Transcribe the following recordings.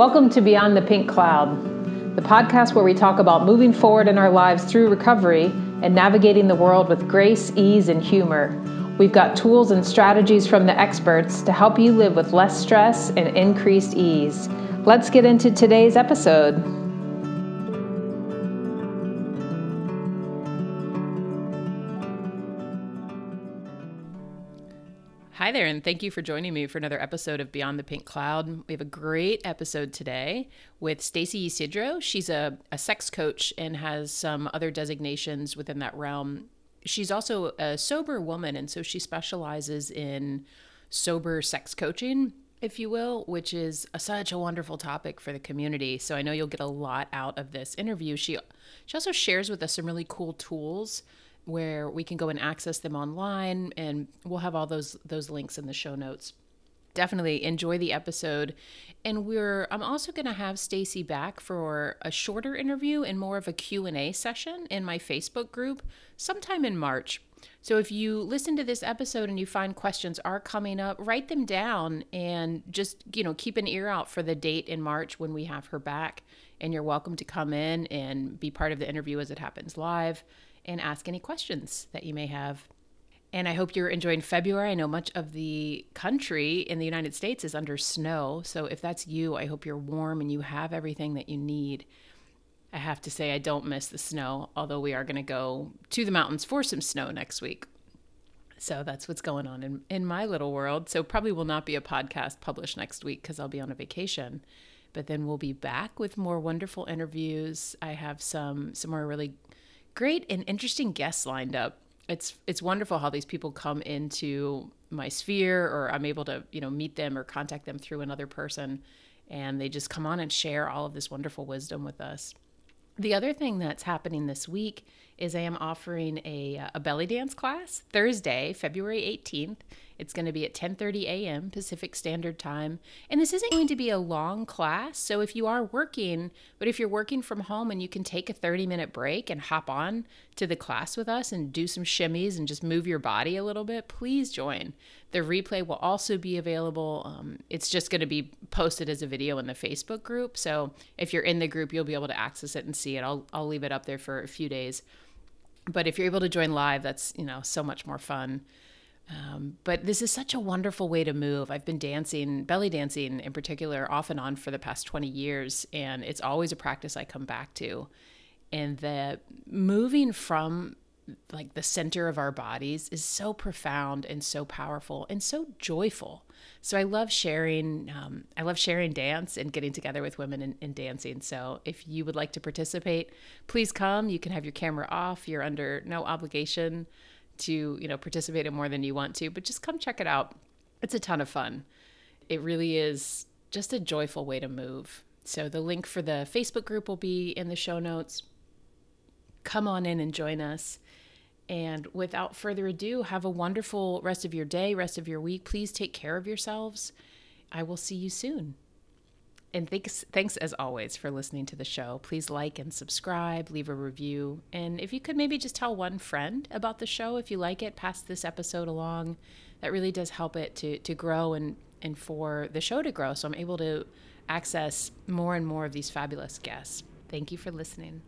Welcome to Beyond the Pink Cloud, the podcast where we talk about moving forward in our lives through recovery and navigating the world with grace, ease, and humor. We've got tools and strategies from the experts to help you live with less stress and increased ease. Let's get into today's episode. Hi there, and thank you for joining me for another episode of Beyond the Pink Cloud. We have a great episode today with Stacy Isidro. She's a, a sex coach and has some other designations within that realm. She's also a sober woman, and so she specializes in sober sex coaching, if you will, which is a, such a wonderful topic for the community. So I know you'll get a lot out of this interview. She she also shares with us some really cool tools where we can go and access them online and we'll have all those those links in the show notes. Definitely enjoy the episode. And we're i'm also going to have stacy back for a shorter interview and more of a q&a session in my facebook group sometime in march. So if you listen to this episode and you find questions are coming up write them down and just you know keep an ear out for the date in march when we have her back. And you're welcome to come in and be part of the interview as it happens live and ask any questions that you may have. And I hope you're enjoying February. I know much of the country in the United States is under snow. So if that's you, I hope you're warm and you have everything that you need. I have to say, I don't miss the snow, although we are going to go to the mountains for some snow next week. So that's what's going on in, in my little world. So probably will not be a podcast published next week because I'll be on a vacation. But then we'll be back with more wonderful interviews. I have some some more really great and interesting guests lined up. It's it's wonderful how these people come into my sphere or I'm able to, you know, meet them or contact them through another person and they just come on and share all of this wonderful wisdom with us. The other thing that's happening this week is I am offering a, a belly dance class Thursday, February 18th. It's going to be at 10:30 a.m. Pacific Standard Time, and this isn't going to be a long class. So if you are working, but if you're working from home and you can take a 30-minute break and hop on to the class with us and do some shimmies and just move your body a little bit, please join. The replay will also be available. Um, it's just going to be posted as a video in the Facebook group. So if you're in the group, you'll be able to access it and see it. I'll I'll leave it up there for a few days. But if you're able to join live, that's you know so much more fun. Um, but this is such a wonderful way to move. I've been dancing, belly dancing in particular, off and on for the past 20 years, and it's always a practice I come back to. And the moving from like the center of our bodies is so profound and so powerful and so joyful. So I love sharing. Um, I love sharing dance and getting together with women and, and dancing. So if you would like to participate, please come. You can have your camera off. You're under no obligation to you know participate in more than you want to, but just come check it out. It's a ton of fun. It really is just a joyful way to move. So the link for the Facebook group will be in the show notes. Come on in and join us. And without further ado, have a wonderful rest of your day, rest of your week. Please take care of yourselves. I will see you soon. And thanks, thanks as always for listening to the show. Please like and subscribe, leave a review. And if you could maybe just tell one friend about the show if you like it, pass this episode along. That really does help it to, to grow and, and for the show to grow. So I'm able to access more and more of these fabulous guests. Thank you for listening.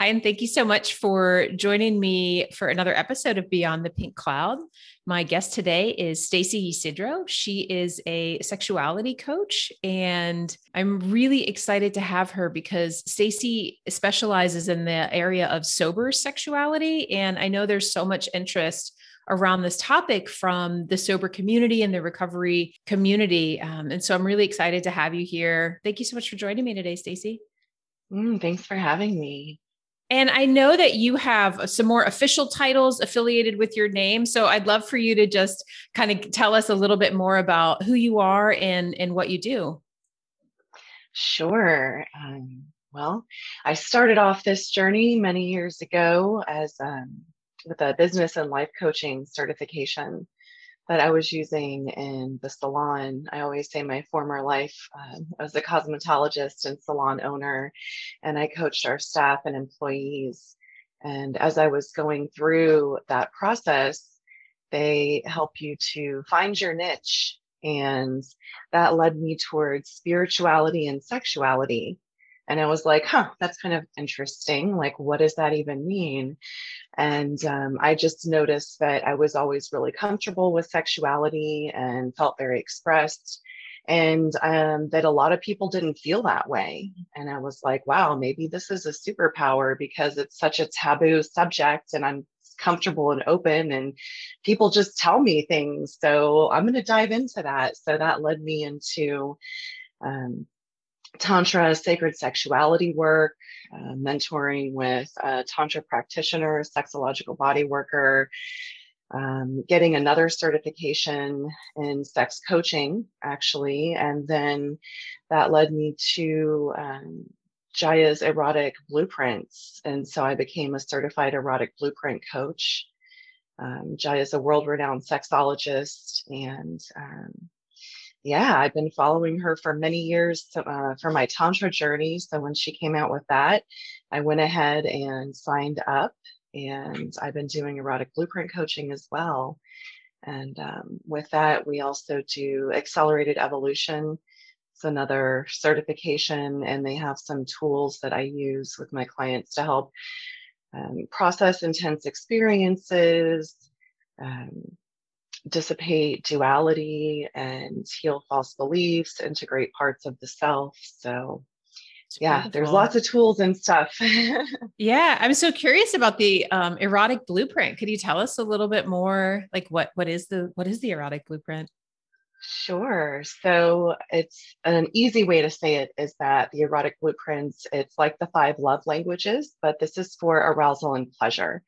Hi, and thank you so much for joining me for another episode of Beyond the Pink Cloud. My guest today is Stacy Isidro. She is a sexuality coach, and I'm really excited to have her because Stacy specializes in the area of sober sexuality. And I know there's so much interest around this topic from the sober community and the recovery community. Um, and so I'm really excited to have you here. Thank you so much for joining me today, Stacy. Mm, thanks for having me. And I know that you have some more official titles affiliated with your name. So I'd love for you to just kind of tell us a little bit more about who you are and, and what you do. Sure. Um, well, I started off this journey many years ago as um, with a business and life coaching certification that I was using in the salon. I always say my former life um, as a cosmetologist and salon owner, and I coached our staff and employees. And as I was going through that process, they help you to find your niche And that led me towards spirituality and sexuality. And I was like, huh, that's kind of interesting. Like, what does that even mean? And um, I just noticed that I was always really comfortable with sexuality and felt very expressed. And um, that a lot of people didn't feel that way. And I was like, wow, maybe this is a superpower because it's such a taboo subject and I'm comfortable and open and people just tell me things. So I'm going to dive into that. So that led me into um, Tantra, sacred sexuality work, uh, mentoring with a Tantra practitioner, sexological body worker, um, getting another certification in sex coaching, actually. And then that led me to um, Jaiya's erotic blueprints. And so I became a certified erotic blueprint coach. Um, Jaiya is a world renowned sexologist. And um, yeah, I've been following her for many years uh, for my Tantra journey. So when she came out with that, I went ahead and signed up. And I've been doing erotic blueprint coaching as well. And um, with that, we also do accelerated evolution it's another certification, and they have some tools that I use with my clients to help um, process intense experiences, um, dissipate duality, and heal false beliefs, integrate parts of the self. So, it's yeah, beautiful. there's lots of tools and stuff. yeah, I'm so curious about the um, erotic blueprint. Could you tell us a little bit more? Like, what what is the what is the erotic blueprint? Sure. So it's an easy way to say it is that the erotic blueprints, it's like the five love languages, but this is for arousal and pleasure.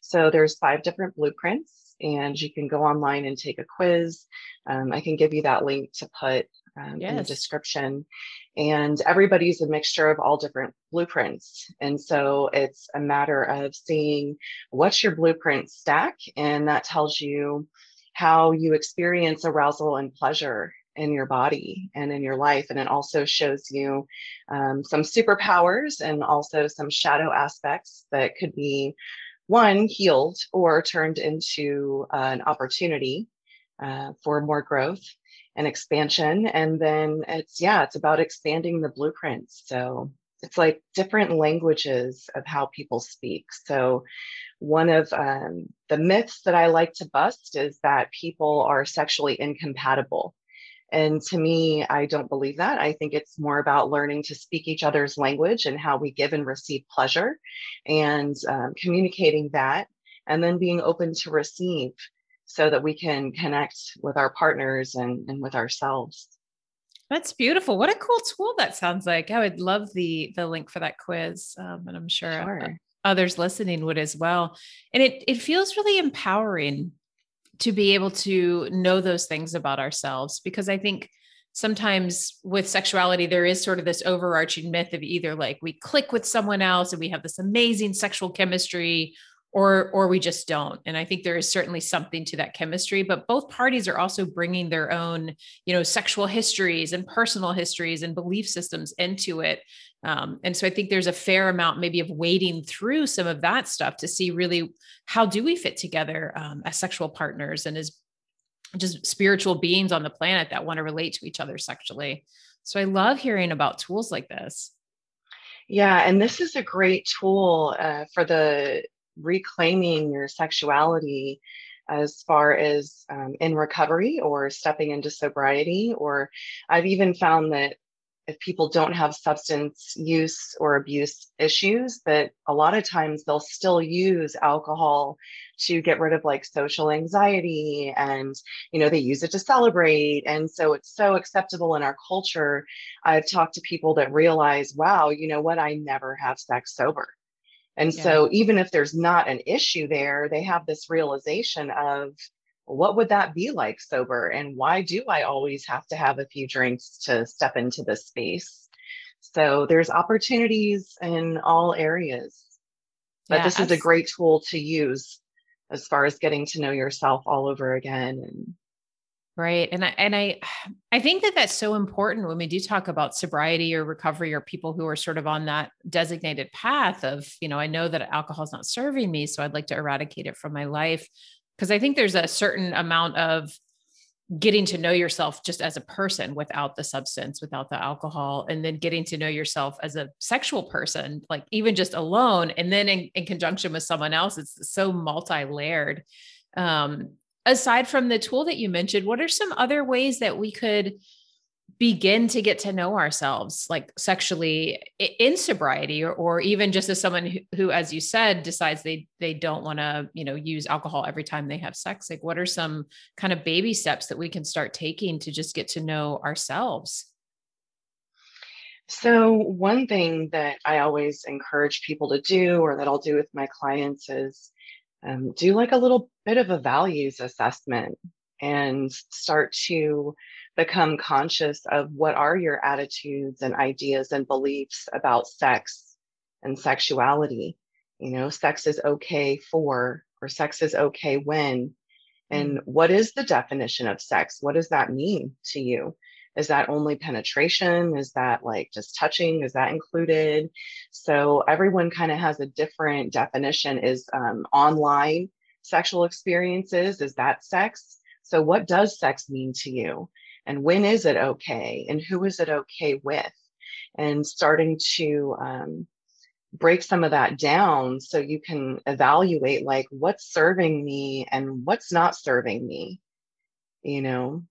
So there's five different blueprints and you can go online and take a quiz. Um, I can give you that link to put um, yes. in the description. And everybody's a mixture of all different blueprints. And so it's a matter of seeing what's your blueprint stack. And that tells you how you experience arousal and pleasure in your body and in your life. And it also shows you um, some superpowers and also some shadow aspects that could be one healed or turned into uh, an opportunity uh, for more growth and expansion. And then it's, yeah, it's about expanding the blueprints. So it's like different languages of how people speak. So one of um, the myths that I like to bust is that people are sexually incompatible. And to me, I don't believe that. I think it's more about learning to speak each other's language and how we give and receive pleasure and um, communicating that, and then being open to receive so that we can connect with our partners and, and with ourselves. That's beautiful. What a cool tool that sounds like. I would love the the link for that quiz, um, and I'm sure, sure others listening would as well. And it it feels really empowering to be able to know those things about ourselves because I think sometimes with sexuality there is sort of this overarching myth of either like we click with someone else and we have this amazing sexual chemistry or or we just don't. And i think there is certainly something to that chemistry but both parties are also bringing their own you know sexual histories and personal histories and belief systems into it um, and so i think there's a fair amount maybe of wading through some of that stuff to see really how do we fit together um, as sexual partners and as just spiritual beings on the planet that want to relate to each other sexually so i love hearing about tools like this yeah, and this is a great tool uh, for the reclaiming your sexuality as far as um, in recovery or stepping into sobriety. Or I've even found that if people don't have substance use or abuse issues, that a lot of times they'll still use alcohol to get rid of like social anxiety and you know they use it to celebrate. And so it's so acceptable in our culture. I've talked to people that realize wow you know what? I never have sex sober. And yeah. so, even if there's not an issue there, they have this realization of what would that be like sober? And why do I always have to have a few drinks to step into this space? So, there's opportunities in all areas. But yeah, this is a great tool to use as far as getting to know yourself all over again and Right. And I, and I, I think that that's so important when we do talk about sobriety or recovery or people who are sort of on that designated path of, you know, I know that alcohol is not serving me, so I'd like to eradicate it from my life. Cause I think there's a certain amount of getting to know yourself just as a person without the substance, without the alcohol, and then getting to know yourself as a sexual person, like even just alone, and then in, in conjunction with someone else, it's so multi layered. Um, aside from the tool that you mentioned, what are some other ways that we could begin to get to know ourselves like sexually in sobriety or, or even just as someone who, who as you said decides they they don't want to you know use alcohol every time they have sex like what are some kind of baby steps that we can start taking to just get to know ourselves? So one thing that i always encourage people to do or that i'll do with my clients is um, do like a little bit of a values assessment and start to become conscious of what are your attitudes and ideas and beliefs about sex and sexuality. You know, sex is okay for, or sex is okay when. And mm. what is the definition of sex? What does that mean to you? Is that only penetration? Is that like just touching? Is that included? So everyone kind of has a different definition. Is um, online sexual experiences, is that sex? So what does sex mean to you? And when is it okay and who is it okay with? And starting to um, break some of that down so you can evaluate like what's serving me and what's not serving me you know?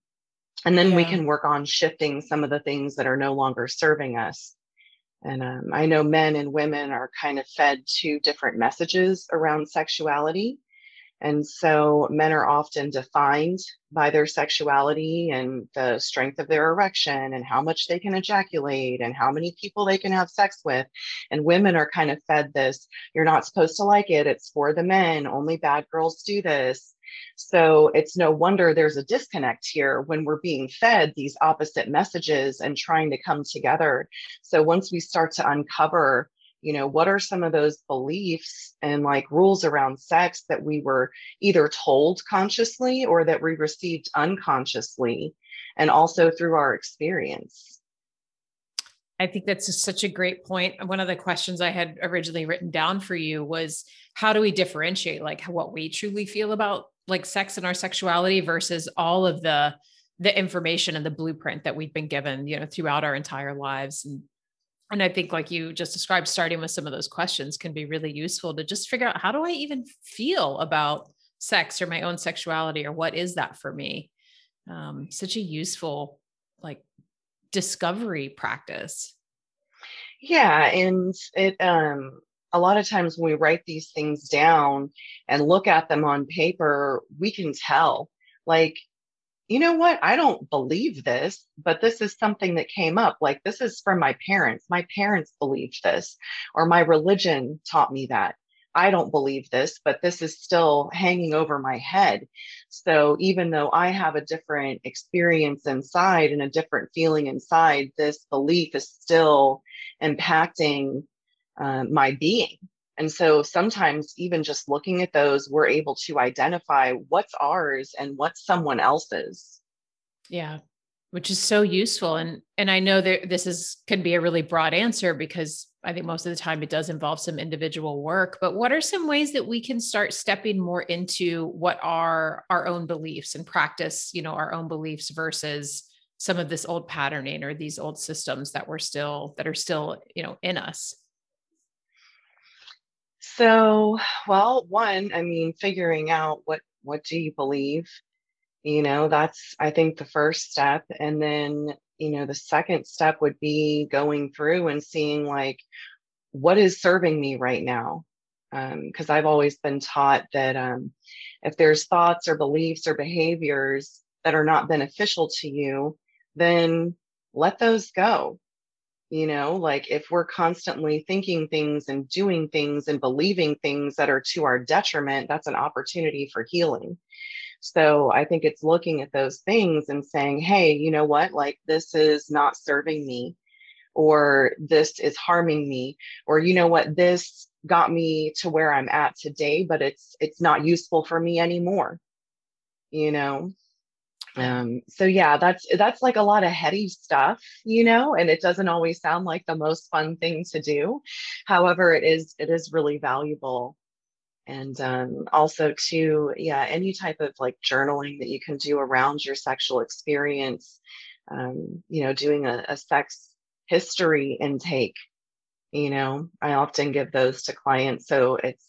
And then yeah. we can work on shifting some of the things that are no longer serving us. And um, i know men and women are kind of fed two different messages around sexuality and so men are often defined by their sexuality and the strength of their erection and how much they can ejaculate and how many people they can have sex with. And women are kind of fed this you're not supposed to like it, it's for the men, only bad girls do this. So it's no wonder there's a disconnect here when we're being fed these opposite messages and trying to come together. So once we start to uncover you know what are some of those beliefs and like rules around sex that we were either told consciously or that we received unconsciously and also through our experience? I think that's such a great point. One of the questions i had originally written down for you was how do we differentiate like what we truly feel about like sex and our sexuality versus all of the the information and the blueprint that we've been given you know throughout our entire lives and and i think like you just described starting with some of those questions can be really useful to just figure out how do i even feel about sex or my own sexuality or what is that for me? Um, such a useful like discovery practice. Yeah and it um a lot of times when we write these things down and look at them on paper we can tell. Like you know what? I don't believe this, but this is something that came up. Like, this is from my parents. My parents believed this, or my religion taught me that. I don't believe this, but this is still hanging over my head. So, even though I have a different experience inside and a different feeling inside, this belief is still impacting uh, my being. And so sometimes, even just looking at those, we're able to identify what's ours and what's someone else's. Yeah, which is so useful. And and I know that this is can be a really broad answer because I think most of the time it does involve some individual work. But what are some ways that we can start stepping more into what are our own beliefs and practice, you know, our own beliefs versus some of this old patterning or these old systems that we're still that are still, you know, in us? So, well, one, I mean, figuring out what what do you believe? You know, that's I think the first step. And then, you know, the second step would be going through and seeing like what is serving me right now. Because um, I've always been taught that um, if there's thoughts or beliefs or behaviors that are not beneficial to you, then let those go you know like if we're constantly thinking things and doing things and believing things that are to our detriment that's an opportunity for healing. So i think it's looking at those things and saying hey you know what? Like this is not serving me or this is harming me or you know what? This got me to where i'm at today but it's it's not useful for me anymore. You know um, so yeah, that's that's like a lot of heady stuff, you know, and it doesn't always sound like the most fun thing to do. However, it is it is really valuable. and um, also to yeah any type of like journaling that you can do around your sexual experience um, you know doing a, a sex history intake you know i often give those to clients so it's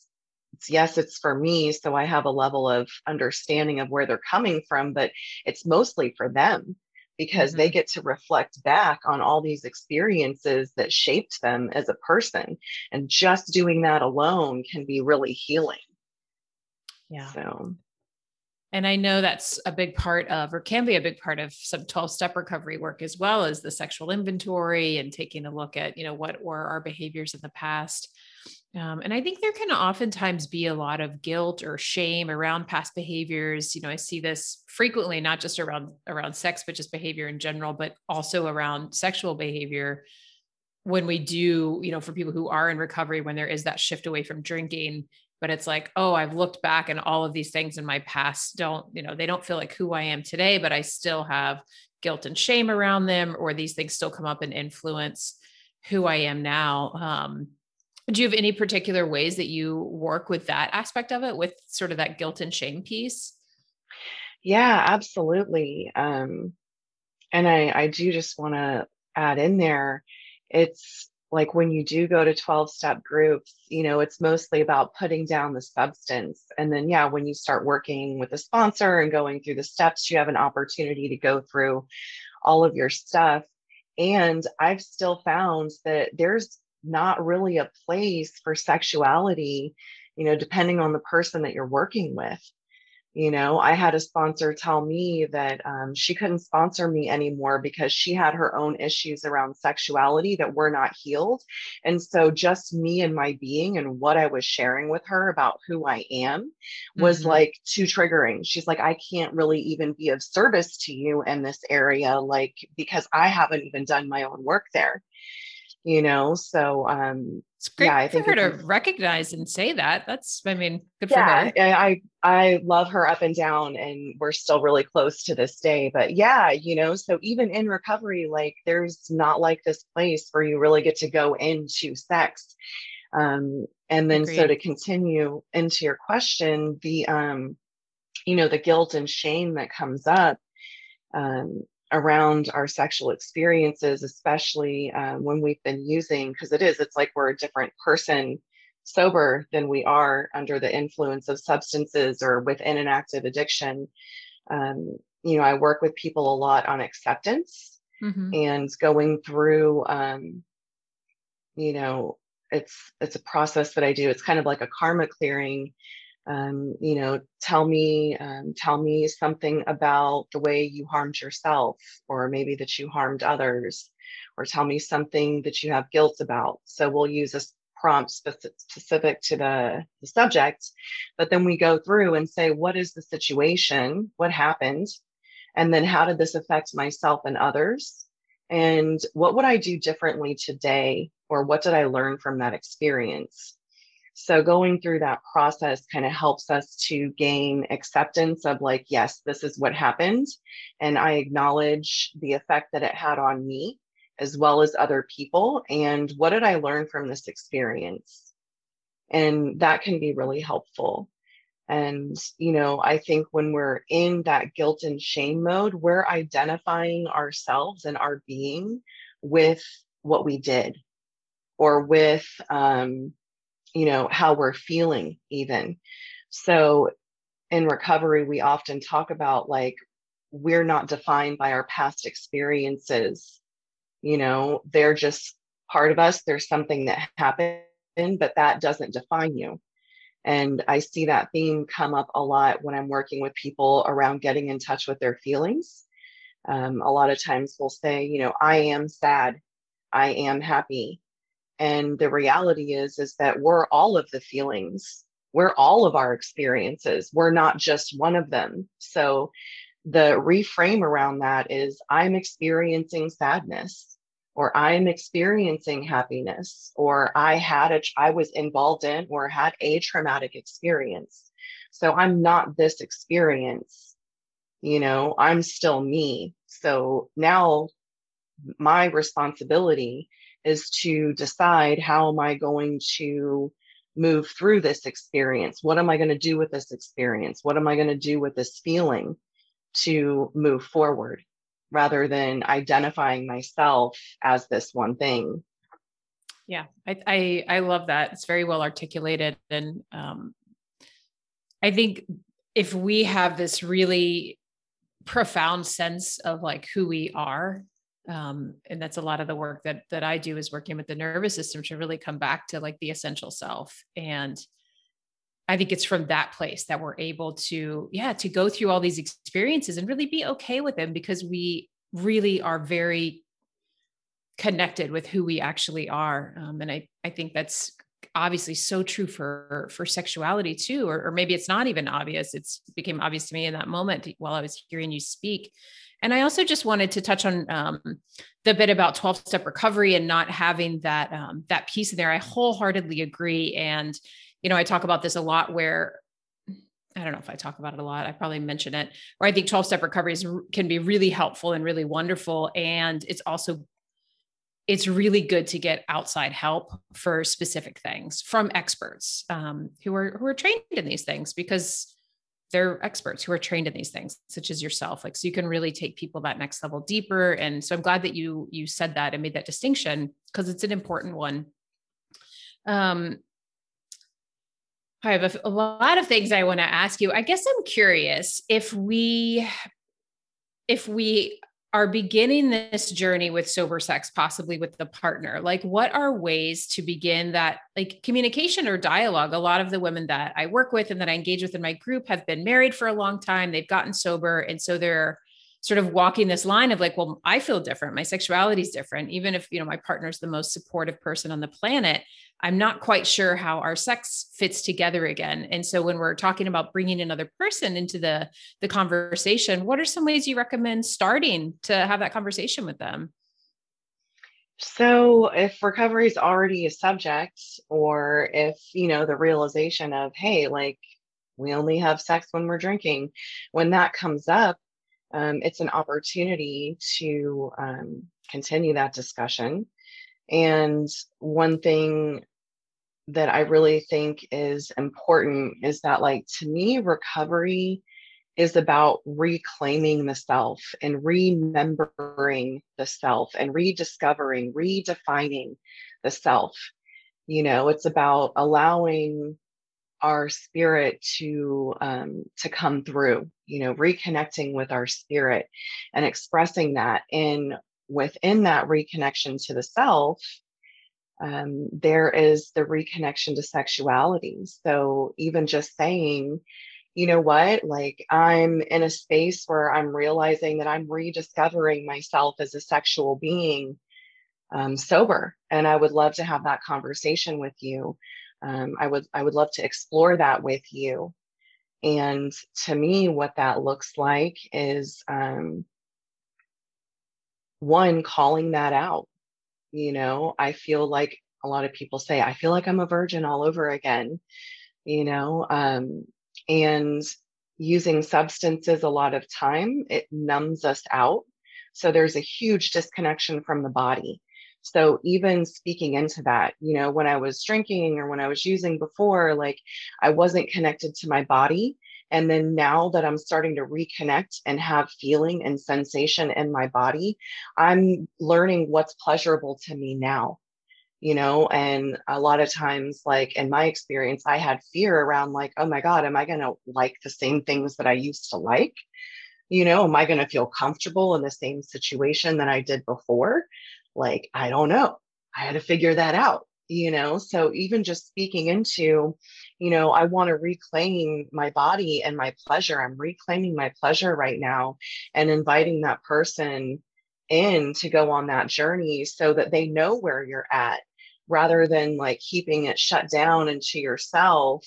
it's yes it's for me so i have a level of understanding of where they're coming from but it's mostly for them because mm-hmm. they get to reflect back on all these experiences that shaped them as a person and just doing that alone can be really healing yeah so and I know that's a big part of, or can be a big part of some 12 step recovery work as well as the sexual inventory and taking a look at, you know, what were our behaviors in the past. Um, and I think there can oftentimes be a lot of guilt or shame around past behaviors. You know, I see this frequently, not just around around sex, but just behavior in general, but also around sexual behavior. When we do, you know, for people who are in recovery, when there is that shift away from drinking, but it's like oh i've looked back and all of these things in my past don't you know they don't feel like who i am today but i still have guilt and shame around them or these things still come up and influence who i am now um, do you have any particular ways that you work with that aspect of it with sort of that guilt and shame piece yeah absolutely um, and i i do just want to add in there it's like when you do go to 12 step groups, you know, it's mostly about putting down the substance. And then, yeah, when you start working with a sponsor and going through the steps, you have an opportunity to go through all of your stuff. And I've still found that there's not really a place for sexuality, you know, depending on the person that you're working with. You know i had a sponsor tell me that um, she couldn't sponsor me anymore because she had her own issues around sexuality that were not healed. And so just me and my being and what i was sharing with her about who i am was mm-hmm. like too triggering. She's like i can't really even be of service to you in this area like because i haven't even done my own work there you know so um it's great yeah, I think for her to recognize and say that. That's, I mean, good yeah, for her. I I love her up and down, and we're still really close to this day. But yeah, you know, so even in recovery, like there's not like this place where you really get to go into sex. Um, and then Agreed. so to continue into your question, the um, you know, the guilt and shame that comes up. Um, around our sexual experiences, especially um, when we've been using, because it is, it's like we're a different person sober than we are under the influence of substances or within an active addiction. Um, you know, I work with people a lot on acceptance mm-hmm. and going through, um, you know, it's it's a process that I do. It's kind of like a karma clearing um, you know tell me um, tell me something about the way you harmed yourself or maybe that you harmed others or tell me something that you have guilt about. So we'll use a prompt specific to the, the subject but then we go through and say what is the situation? What happened? And then how did this affect myself and others? And what would i do differently today? Or what did i learn from that experience so going through that process kind of helps us to gain acceptance of like, yes, this is what happened. And I acknowledge the effect that it had on me as well as other people. And what did I learn from this experience? And that can be really helpful. And, you know, I think when we're in that guilt and shame mode, we're identifying ourselves and our being with what we did or with, um, you know how we're feeling even. So in recovery we often talk about like we're not defined by our past experiences. You know they're just part of us there's something that happened but that doesn't define you. And i see that theme come up a lot when i'm working with people around getting in touch with their feelings. Um, a lot of times we'll say you know i am sad. I am happy and the reality is is that we're all of the feelings. We're all of our experiences. We're not just one of them. So the reframe around that is i'm experiencing sadness or i'm experiencing happiness or i had a i was involved in or had a traumatic experience. So i'm not this experience you know i'm still me. So now my responsibility is to decide how am I going to move through this experience? What am I going to do with this experience? What am I going to do with this feeling to move forward rather than identifying myself as this one thing? Yeah, I, I, I love that. It's very well articulated. And um, I think if we have this really profound sense of like who we are um, and that's a lot of the work that that I do is working with the nervous system to really come back to like the essential self. And I think it's from that place that we're able to yeah to go through all these experiences and really be okay with them because we really are very connected with who we actually are. Um, and I I think that's obviously so true for for sexuality too or, or maybe it's not even obvious it's became obvious to me in that moment while I was hearing you speak and I also just wanted to touch on um, the bit about 12 step recovery and not having that um, that piece in there. I wholeheartedly agree. And, you know, I talk about this a lot where I don't know if I talk about it a lot. I probably mention it. Or I think 12 step recovery is, can be really helpful and really wonderful. And it's also it's really good to get outside help for specific things from experts um, who are who are trained in these things because they're experts who are trained in these things such as yourself. Like so you can really take people that next level deeper. And so i'm glad that you you said that and made that distinction because it's an important one. Um I have a, a lot of things I want to ask you. I guess I'm curious if we if we are beginning this journey with sober sex possibly with the partner? Like what are ways to begin that like communication or dialogue? A lot of the women that i work with and that i engage with in my group have been married for a long time. They've gotten sober and so they're sort of walking this line of like well i feel different my sexuality is different even if you know my partner's the most supportive person on the planet I'm not quite sure how our sex fits together again. And so when we're talking about bringing another person into the the conversation, what are some ways you recommend starting to have that conversation with them? So if recovery is already a subject or if, you know, the realization of, hey, like we only have sex when we're drinking, when that comes up, um, it's an opportunity to um, continue that discussion. And one thing that I really think is important is that, like, to me, recovery is about reclaiming the self and remembering the self and rediscovering, redefining the self. You know, it's about allowing our spirit to um, to come through. You know, reconnecting with our spirit and expressing that. in within that reconnection to the self, um, there is the reconnection to sexuality. So even just saying, you know what, like I'm in a space where I'm realizing that I'm rediscovering myself as a sexual being um, sober, and I would love to have that conversation with you. Um, I would I would love to explore that with you. And to me, what that looks like is um, one calling that out. You know i feel like a lot of people say i feel like i'm a virgin all over again you know um, and using substances a lot of time it numbs us out. So there's a huge disconnection from the body so even speaking into that you know when i was drinking or when i was using before like i wasn't connected to my body and then now that I'm starting to reconnect and have feeling and sensation in my body, I'm learning what's pleasurable to me now. You know, and a lot of times, like in my experience, I had fear around, like, oh my God, am I going to like the same things that I used to like? You know, am I going to feel comfortable in the same situation that I did before? Like, I don't know. I had to figure that out you know? So even just speaking into you know i want to reclaim my body and my pleasure. I'm reclaiming my pleasure right now and inviting that person in to go on that journey so that they know where you're at rather than like keeping it shut down into yourself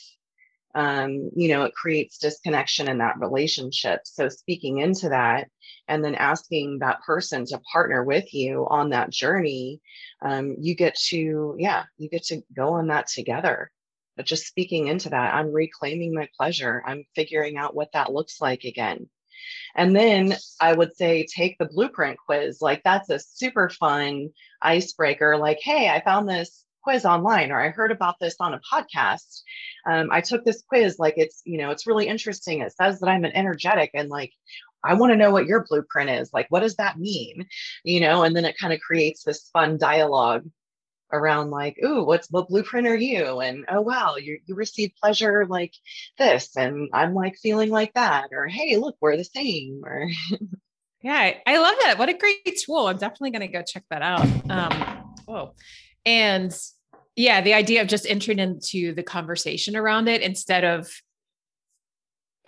um, you know it creates disconnection in that relationship. So speaking into that and then asking that person to partner with you on that journey um, you get to yeah you get to go on that together but just speaking into that i'm reclaiming my pleasure i'm figuring out what that looks like again and then i would say take the blueprint quiz like that's a super fun icebreaker like hey i found this quiz online or I heard about this on a podcast. Um, I took this quiz, like it's, you know, it's really interesting. It says that I'm an energetic and like, I want to know what your blueprint is. Like, what does that mean? You know, and then it kind of creates this fun dialogue around like, ooh, what's what blueprint are you? And oh wow, you you receive pleasure like this, and I'm like feeling like that, or hey, look, we're the same, or yeah, I love that. What a great tool. I'm definitely gonna go check that out. Um, oh, and yeah, the idea of just entering into the conversation around it instead of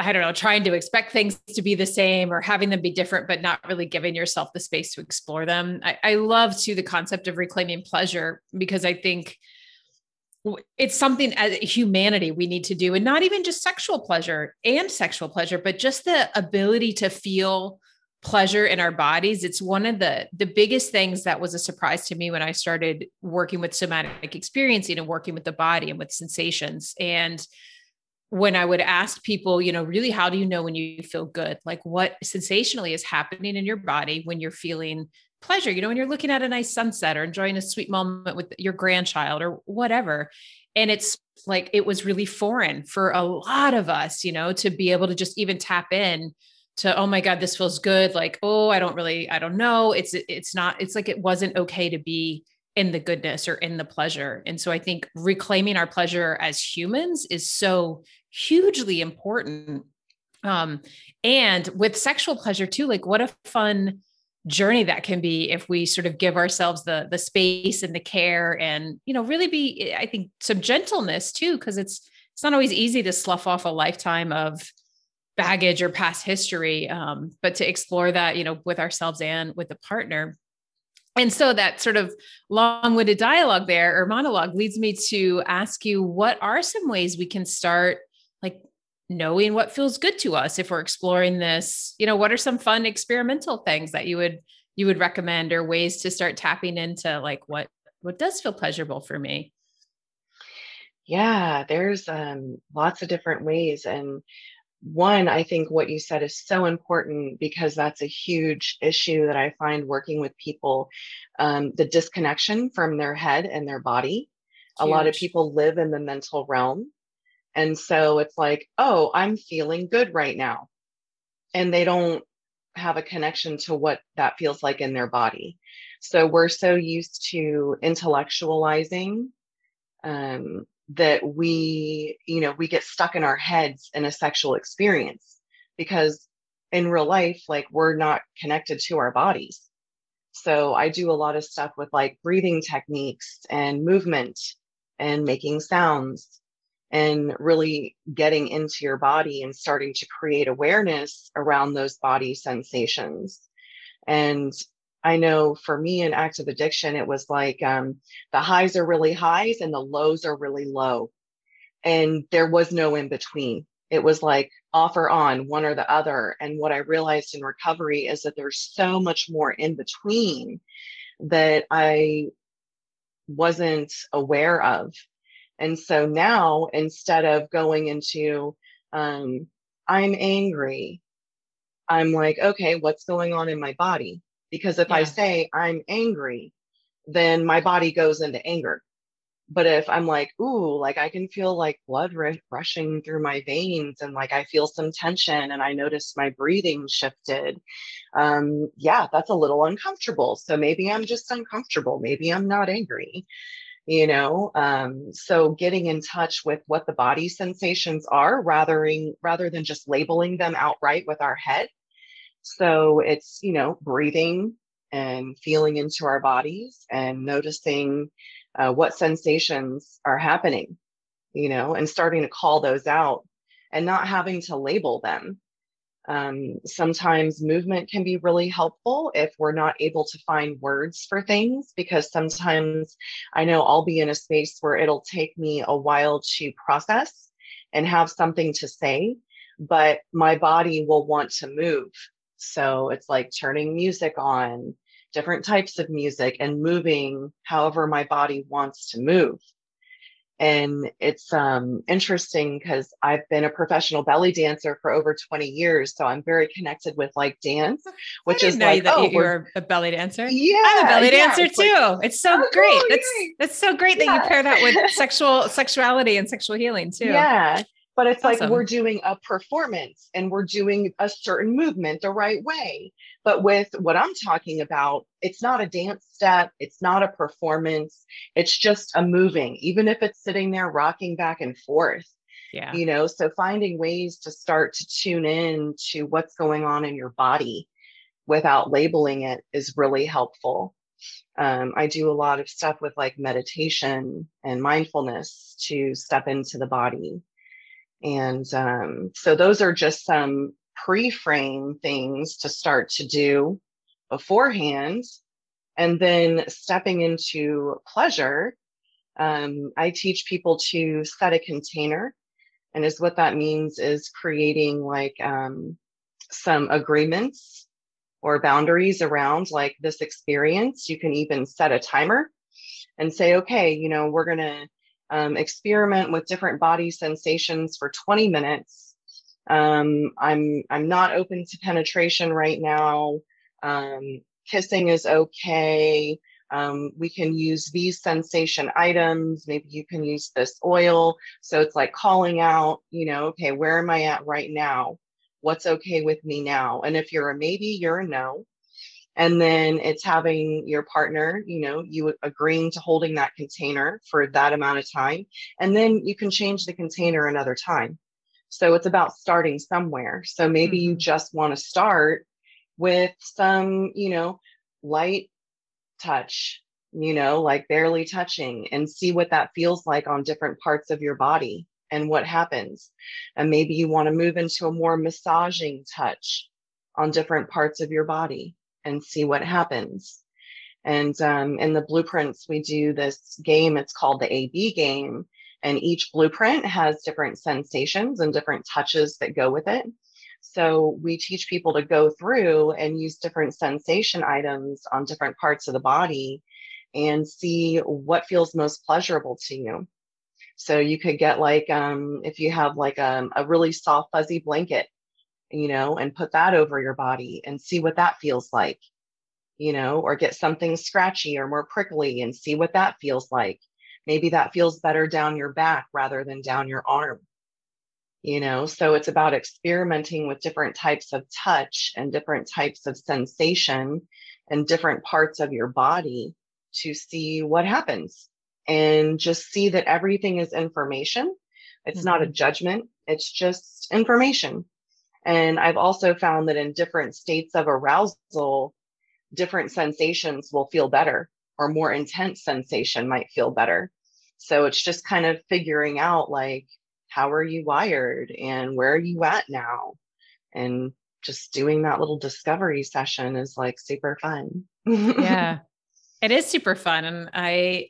I don't know, trying to expect things to be the same or having them be different, but not really giving yourself the space to explore them. I, I love to the concept of reclaiming pleasure because I think it's something as humanity we need to do, and not even just sexual pleasure and sexual pleasure, but just the ability to feel pleasure in our bodies it's one of the the biggest things that was a surprise to me when i started working with somatic experiencing and working with the body and with sensations and when I would ask people, you know, really, how do you know when you feel good? Like what sensationally is happening in your body when you're feeling pleasure? You know, when you're looking at a nice sunset or enjoying a sweet moment with your grandchild or whatever. And it's like it was really foreign for a lot of us, you know, to be able to just even tap in to, oh my God, this feels good. Like, oh, I don't really, I don't know. It's, it's not, it's like it wasn't okay to be in the goodness or in the pleasure. And so I think reclaiming our pleasure as humans is so hugely important. Um, and with sexual pleasure too, like what a fun journey that can be if we sort of give ourselves the the space and the care and you know really be i think some gentleness too because it's it's not always easy to slough off a lifetime of baggage or past history um, but to explore that you know with ourselves and with the partner and so that sort of long-winded dialogue there or monologue leads me to ask you what are some ways we can start knowing what feels good to us if we're exploring this you know what are some fun experimental things that you would you would recommend or ways to start tapping into like what what does feel pleasurable for me yeah there's um lots of different ways and one, I think what you said is so important because that's a huge issue that I find working with people um, the disconnection from their head and their body. Huge. A lot of people live in the mental realm. And so it's like, oh, I'm feeling good right now. And they don't have a connection to what that feels like in their body. So we're so used to intellectualizing um, that we, you know, we get stuck in our heads in a sexual experience because in real life, like we're not connected to our bodies. So I do a lot of stuff with like breathing techniques and movement and making sounds and really getting into your body and starting to create awareness around those body sensations. And I know for me in active addiction, it was like um, the highs are really highs and the lows are really low. And there was no in between. It was like off or on, one or the other. And what I realized in recovery is that there's so much more in between that I wasn't aware of. And so now, instead of going into, um, I'm angry, I'm like, okay, what's going on in my body? Because if yeah. I say I'm angry, then my body goes into anger. But if I'm like, ooh, like I can feel like blood r- rushing through my veins and like I feel some tension and I notice my breathing shifted, um, yeah, that's a little uncomfortable. So maybe I'm just uncomfortable. Maybe I'm not angry you know um, so getting in touch with what the body sensations are rather rather than just labeling them outright with our head so it's, you know, breathing and feeling into our bodies and noticing uh, what sensations are happening, you know, and starting to call those out and not having to label them. Um, sometimes movement can be really helpful if we're not able to find words for things, because sometimes I know I'll be in a space where it'll take me a while to process and have something to say, but my body will want to move. So it's like turning music on, different types of music, and moving however my body wants to move. And it's um, interesting because I've been a professional belly dancer for over 20 years, so I'm very connected with like dance, which is like that oh, you're a belly dancer. Yeah, I'm a belly yeah, dancer it's too. Like, it's so oh, great. That's that's so great yeah. that you pair that with sexual sexuality and sexual healing too. Yeah, but it's awesome. like we're doing a performance and we're doing a certain movement the right way. But with what I'm talking about, it's not a dance step, it's not a performance, it's just a moving, even if it's sitting there rocking back and forth. Yeah. You know, so finding ways to start to tune in to what's going on in your body without labeling it is really helpful. Um, I do a lot of stuff with like meditation and mindfulness to step into the body and um, so those are just some pre-frame things to start to do beforehand. And then stepping into pleasure, um, I teach people to set a container. And is what that means is creating like um, some agreements or boundaries around like this experience. You can even set a timer and say, okay, you know, we're going to um, experiment with different body sensations for 20 minutes. Um, I'm I'm not open to penetration right now. Um, kissing is okay. Um, we can use these sensation items. Maybe you can use this oil. So it's like calling out, you know, okay, where am I at right now? What's okay with me now? And if you're a maybe, you're a no and then it's having your partner you know you agreeing to holding that container for that amount of time and then you can change the container another time so it's about starting somewhere so maybe mm-hmm. you just want to start with some you know light touch you know like barely touching and see what that feels like on different parts of your body and what happens and maybe you want to move into a more massaging touch on different parts of your body and see what happens. And um, in the blueprints, we do this game. It's called the AB game. And each blueprint has different sensations and different touches that go with it. So we teach people to go through and use different sensation items on different parts of the body and see what feels most pleasurable to you. So you could get like, um, if you have like um, a really soft, fuzzy blanket you know, and put that over your body and see what that feels like, you know, or get something scratchy or more prickly and see what that feels like. Maybe that feels better down your back rather than down your arm. You know, so it's about experimenting with different types of touch and different types of sensation and different parts of your body to see what happens and just see that everything is information. It's mm-hmm. not a mm-hmm. judgment, it's just information. And I've also found that in different states of arousal, different sensations will feel better or more intense sensation might feel better. So it's just kind of figuring out like, how are you wired and where are you at now? And just doing that little discovery session is like super fun. yeah. It is super fun. And I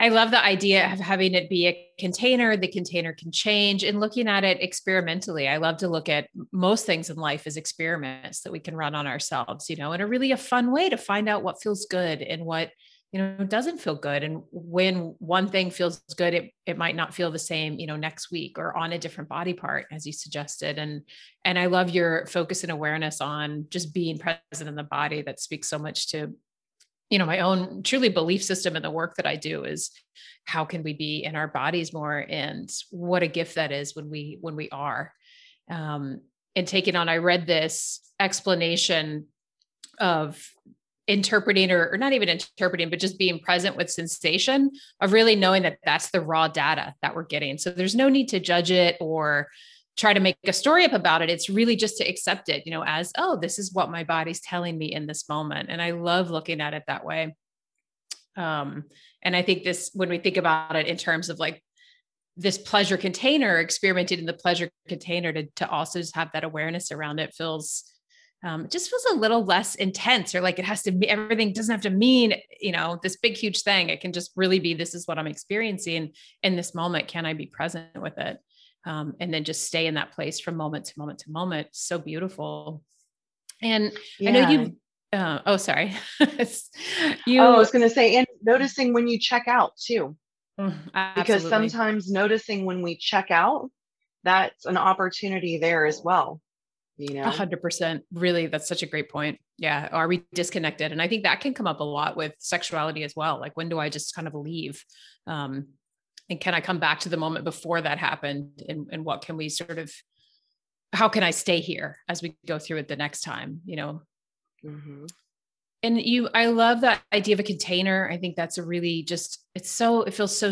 I love the idea of having it be a container. The container can change and looking at it experimentally. I love to look at most things in life as experiments that we can run on ourselves, you know, in a really a fun way to find out what feels good and what, you know, it doesn't feel good. And when one thing feels good, it, it might not feel the same, you know, next week or on a different body part, as you suggested. And, and I love your focus and awareness on just being present in the body that speaks so much to you know my own truly belief system and the work that i do is how can we be in our bodies more and what a gift that is when we when we are um and taking on i read this explanation of interpreting or, or not even interpreting but just being present with sensation of really knowing that that's the raw data that we're getting so there's no need to judge it or try to make a story up about it. It's really just to accept it, you know, as, oh, this is what my body's telling me in this moment. And I love looking at it that way. Um, and I think this, when we think about it in terms of like this pleasure container, experimenting in the pleasure container to, to also just have that awareness around it feels, um, it just feels a little less intense or like it has to be, everything doesn't have to mean, you know, this big, huge thing. It can just really be, this is what I'm experiencing in this moment. Can I be present with it? um, and then just stay in that place from moment to moment to moment. So beautiful. And yeah. I know you. Uh, oh, sorry. you. Oh, I was going to say, and noticing when you check out too. Mm, because sometimes noticing when we check out, that's an opportunity there as well. You know, a hundred percent. Really, that's such a great point. Yeah. Are we disconnected? And I think that can come up a lot with sexuality as well. Like, when do I just kind of leave? Um, and can I come back to the moment before that happened? And, and what can we sort of, how can I stay here as we go through it the next time? You know, mm-hmm and you i love that idea of a container i think that's a really just it's so it feels so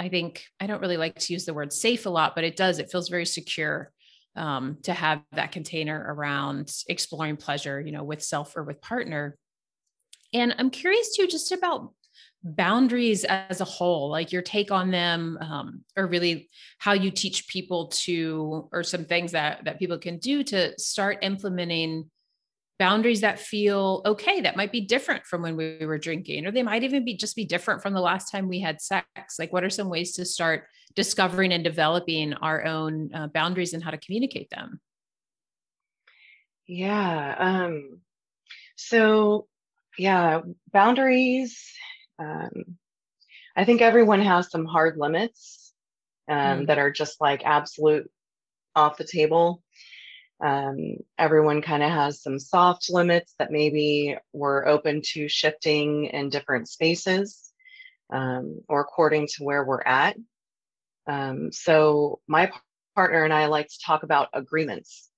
i think i don't really like to use the word safe a lot but it does it feels very secure um, to have that container around exploring pleasure you know with self or with partner. And i'm curious too just about boundaries as a whole like your take on them um, or really how you teach people to or some things that that people can do to start implementing boundaries that feel okay that might be different from when we were drinking or they might even be just be different from the last time we had sex. Like what are some ways to start discovering and developing our own uh, boundaries and how to communicate them yeah um so yeah boundaries um i think everyone has some hard limits um, mm. that are just like absolute off the table um, everyone kind of has some soft limits that maybe we're open to shifting in different spaces um, or according to where we're at. Um, so my partner and I like to talk about agreements.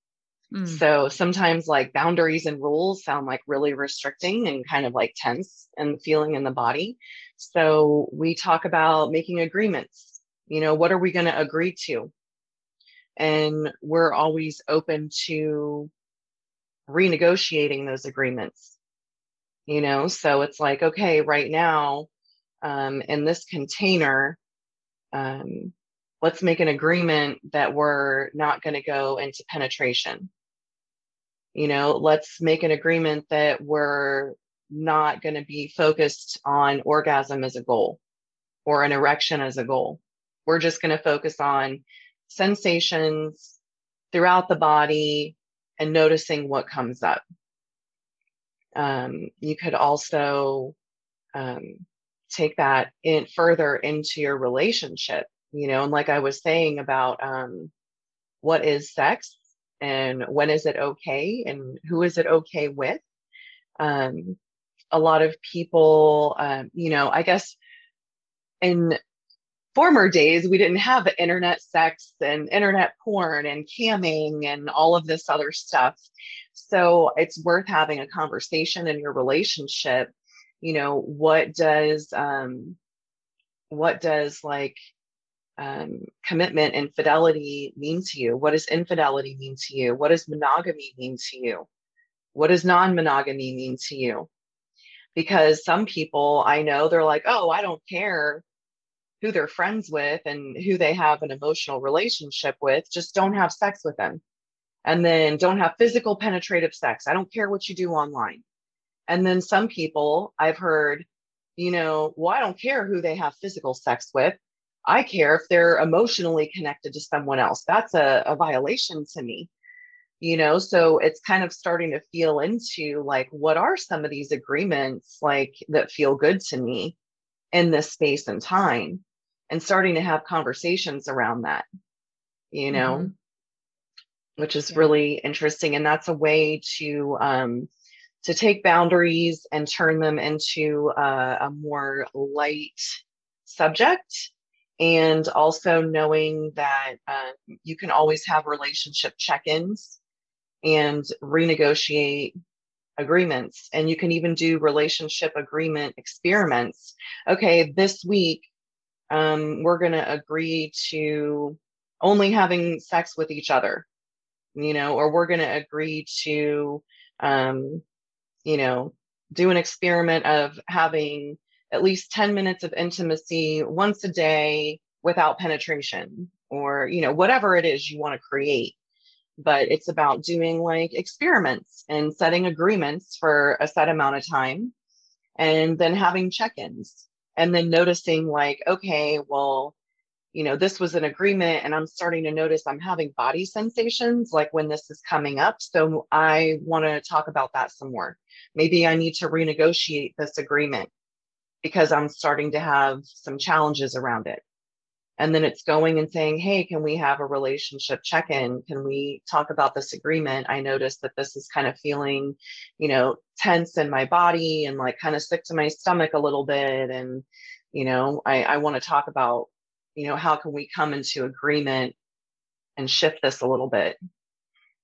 Mm. So sometimes like boundaries and rules sound like really restricting and kind of like tense and feeling in the body. So we talk about making agreements. You know, what are we going to agree to? and we're always open to renegotiating those agreements you know so it's like okay right now um, in this container um, let's make an agreement that we're not going to go into penetration you know let's make an agreement that we're not going to be focused on orgasm as a goal or an erection as a goal we're just going to focus on sensations throughout the body and noticing what comes up. Um, you could also um, take that in further into your relationship, you know, and like I was saying about um, what is sex and when is it okay and who is it okay with. Um, a lot of people, um, you know, I guess in former days, we didn't have internet sex and internet porn and camming and all of this other stuff. So it's worth having a conversation in your relationship. You know, what does, um, what does like um, commitment and fidelity mean to you? What does infidelity mean to you? What does monogamy mean to you? What does non monogamy mean to you? Because some people I know they're like, oh, I don't care who they're friends with and who they have an emotional relationship with, just don't have sex with them. And then don't have physical penetrative sex. I don't care what you do online. And then some people I've heard, you know, well, I don't care who they have physical sex with. I care if they're emotionally connected to someone else. That's a, a violation to me. You know, so it's kind of starting to feel into like, what are some of these agreements like that feel good to me in this space and time? and starting to have conversations around that, you know, mm-hmm. which is yeah. really interesting. And that's a way to, um, to take boundaries and turn them into a, a more light subject. And also knowing that uh, you can always have relationship check-ins and renegotiate agreements. And you can even do relationship agreement experiments. Okay this week um, we're going to agree to only having sex with each other, you know, or we're going to agree to, um, you know, do an experiment of having at least 10 minutes of intimacy once a day without penetration or, you know, whatever it is you want to create. But it's about doing like experiments and setting agreements for a set amount of time and then having check ins and then noticing like okay well you know this was an agreement and i'm starting to notice i'm having body sensations like when this is coming up so i want to talk about that some more maybe i need to renegotiate this agreement because I'm starting to have some challenges around it. And then it's going and saying, Hey, can we have a relationship check in? Can we talk about this agreement? I noticed that this is kind of feeling, you know, tense in my body and like kind of sick to my stomach a little bit. And, you know, I, I want to talk about, you know, how can we come into agreement and shift this a little bit?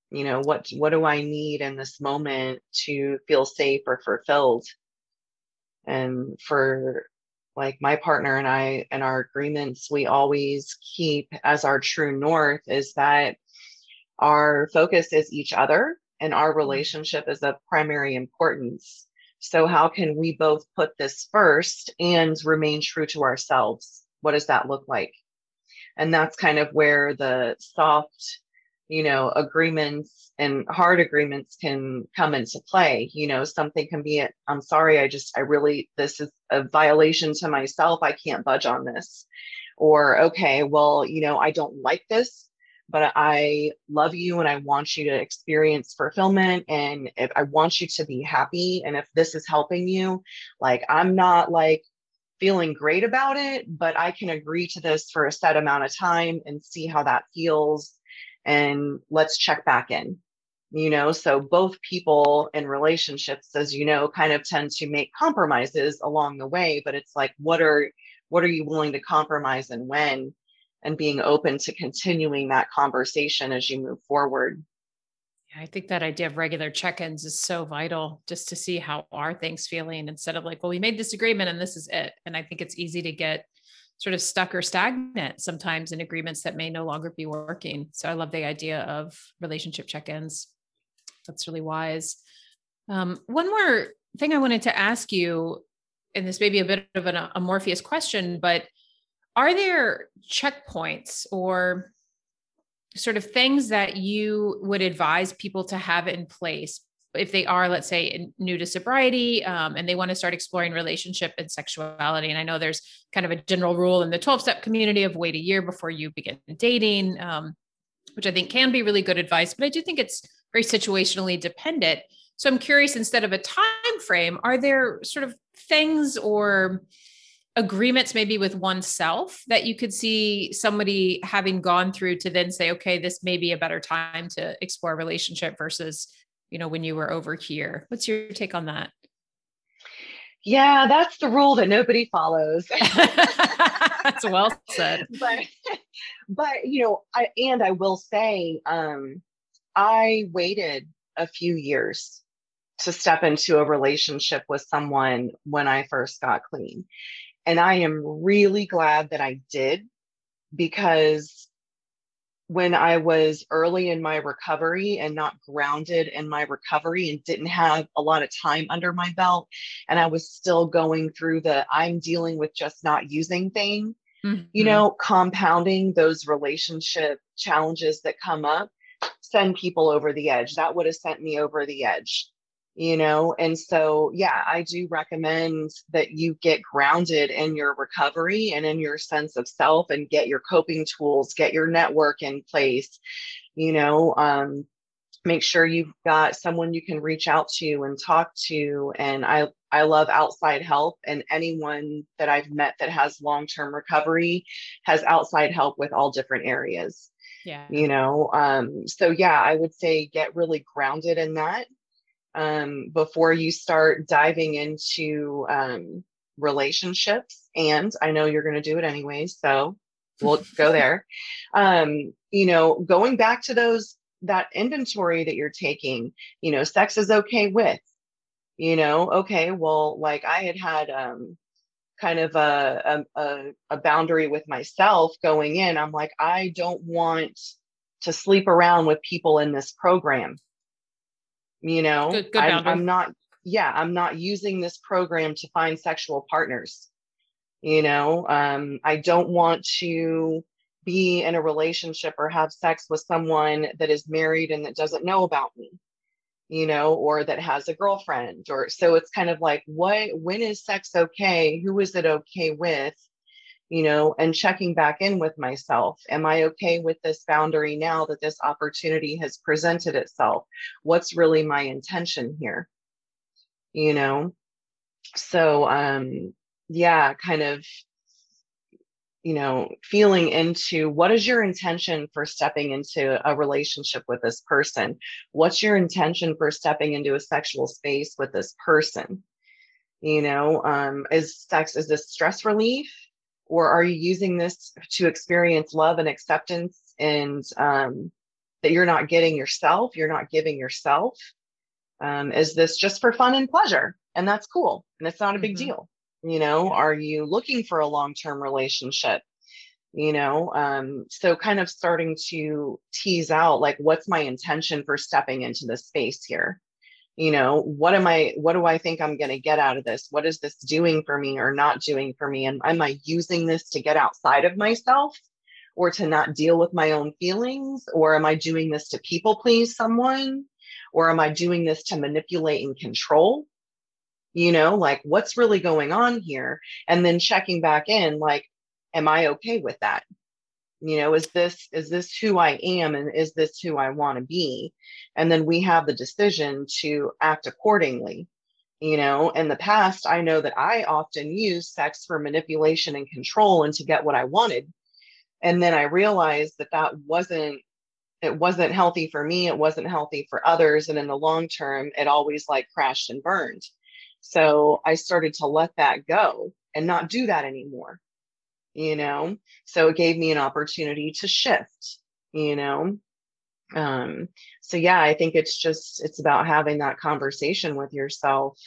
You know, what what do I need in this moment to feel safe or fulfilled? And for like my partner and I and our agreements we always keep as our true north is that our focus is each other and our mm-hmm. relationship is of primary importance. So how can we both put this first and remain true to ourselves? What does that look like? And that's kind of where the soft you know agreements and hard agreements can come into play. You know something can be i'm sorry i just i really this is a violation to myself. I can't budge on this. Or okay well you know i don't like this but i love you and i want you to experience fulfillment. And if i want you to be happy. And if this is helping you like i'm not like feeling great about it but i can agree to this for a set amount of time and see how that feels and let's check back in you know? So both people in relationships as you know kind of tend to make compromises along the way but it's like what are what are you willing to compromise and when? And being open to continuing that conversation as you move forward I think that idea of regular check-ins is so vital just to see how are things feeling instead of like, well, we made this agreement and this is it. And I think it's easy to get sort of stuck or stagnant sometimes in agreements that may no longer be working. So I love the idea of relationship check ins. That's really wise. Um, one more thing I wanted to ask you, and this may be a bit of an amorphous question, but are there checkpoints or sort of things that you would advise people to have in place if they are, let's say, new to sobriety um, and they want to start exploring relationship and sexuality. And I know there's kind of a general rule in the 12 step community of wait a year before you begin dating, um, which I think can be really good advice, but I do think it's very situationally dependent. So I'm curious, instead of a time frame, are there sort of things or agreements maybe with oneself that you could see somebody having gone through to then say okay this may be a better time to explore a relationship versus you know, when you were over here. What's your take on that? Yeah, that's the rule that nobody follows. that's well said. but but you know, I and I will say, um, I waited a few years to step into a relationship with someone when I first got clean. And I am really glad that I did because when I was early in my recovery and not grounded in my recovery and didn't have a lot of time under my belt. And I was still going through the I'm dealing with just not using thing, mm-hmm. you know, compounding those relationship challenges that come up, send people over the edge. That would have sent me over the edge you know? And so yeah i do recommend that you get grounded in your recovery and in your sense of self and get your coping tools get your network in place you know um, make sure you've got someone you can reach out to and talk to and i i love outside help and anyone that i've met that has long-term recovery has outside help with all different areas yeah. you know? Um so yeah i would say get really grounded in that um, before you start diving into um, relationships. And I know you're going to do it anyway, so we'll go there. Um, you know, going back to those that inventory that you're taking, you know, sex is okay with, you know, okay, well, like I had had um, kind of a, a, a boundary with myself going in. I'm like, I don't want to sleep around with people in this program you know good, good I'm, I'm not yeah i'm not using this program to find sexual partners. You know um, i don't want to be in a relationship or have sex with someone that is married and that doesn't know about me you know or that has a girlfriend or so it's kind of like what when is sex okay? Who is it okay with you know, and checking back in with myself. Am I okay with this boundary now that this opportunity has presented itself? What's really my intention here? You know, so um, yeah, kind of you know, feeling into what is your intention for stepping into a relationship with this person? What's your intention for stepping into a sexual space with this person? You know, um, is sex, is this stress relief? Or are you using this to experience love and acceptance and um, that you're not getting yourself, you're not giving yourself? Um, is this just for fun and pleasure? And that's cool. And it's not a big mm-hmm. deal you know are you looking for a long-term relationship you know um, so kind of starting to tease out like what's my intention for stepping into this space here you know what am i what do i think i'm going to get out of this? What is this doing for me or not doing for me? And am i using this to get outside of myself or to not deal with my own feelings? Or am i doing this to people please someone? Or am i doing this to manipulate and control? You know like what's really going on here? And then checking back in like am i okay with that you know is this is this who i am and is this who i want to be? And then we have the decision to act accordingly you know? In the past i know that i often used sex for manipulation and control and to get what i wanted. And then i realized that that wasn't it wasn't healthy for me it wasn't healthy for others and in the long term it always like crashed and burned. So I started to let that go and not do that anymore, you know? So it gave me an opportunity to shift, you know? Um, so yeah, I think it's just, it's about having that conversation with yourself.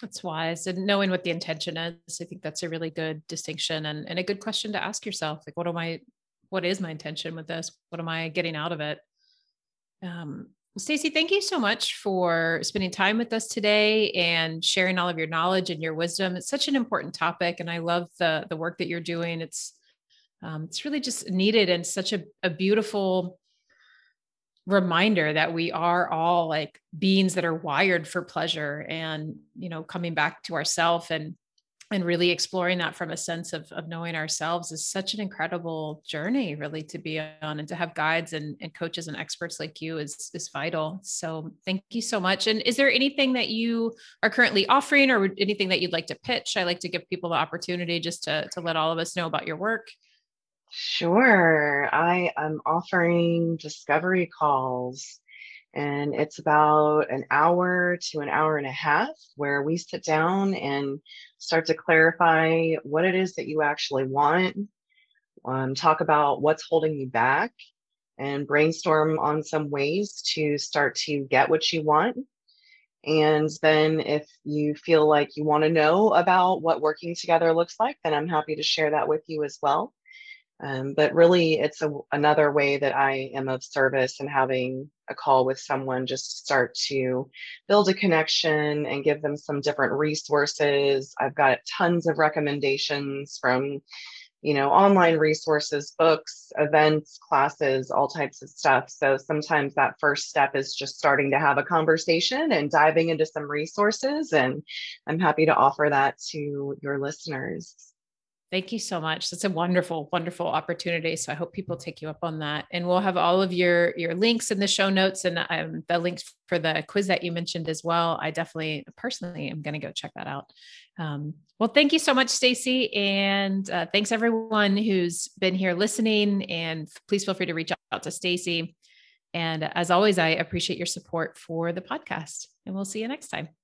That's wise. And knowing what the intention is, I think that's a really good distinction and, and a good question to ask yourself. Like, what am I, what is my intention with this? What am I getting out of it? Um, Stacy, thank you so much for spending time with us today and sharing all of your knowledge and your wisdom. It's such an important topic, and I love the the work that you're doing. It's um, it's really just needed and such a, a beautiful reminder that we are all like beings that are wired for pleasure and you know coming back to ourself and and really exploring that from a sense of, of knowing ourselves is such an incredible journey really to be on and to have guides and, and coaches and experts like you is is vital. So thank you so much. And is there anything that you are currently offering or anything that you'd like to pitch? I like to give people the opportunity just to, to let all of us know about your work. Sure. I am offering discovery calls and it's about an hour to an hour and a half where we sit down and start to clarify what it is that you actually want, um, talk about what's holding you back, and brainstorm on some ways to start to get what you want. And then, if you feel like you want to know about what working together looks like, then I'm happy to share that with you as well. Um, but really, it's a, another way that I am of service and having a call with someone just start to build a connection and give them some different resources. I've got tons of recommendations from, you know, online resources, books, events, classes, all types of stuff. So sometimes that first step is just starting to have a conversation and diving into some resources. And I'm happy to offer that to your listeners. Thank you so much. That's a wonderful, wonderful opportunity. So I hope people take you up on that. And we'll have all of your your links in the show notes and um, the links for the quiz that you mentioned as well. I definitely, personally, am going to go check that out. Um, well, thank you so much, Stacy, and uh, thanks everyone who's been here listening. And please feel free to reach out to Stacy. And as always, I appreciate your support for the podcast. And we'll see you next time.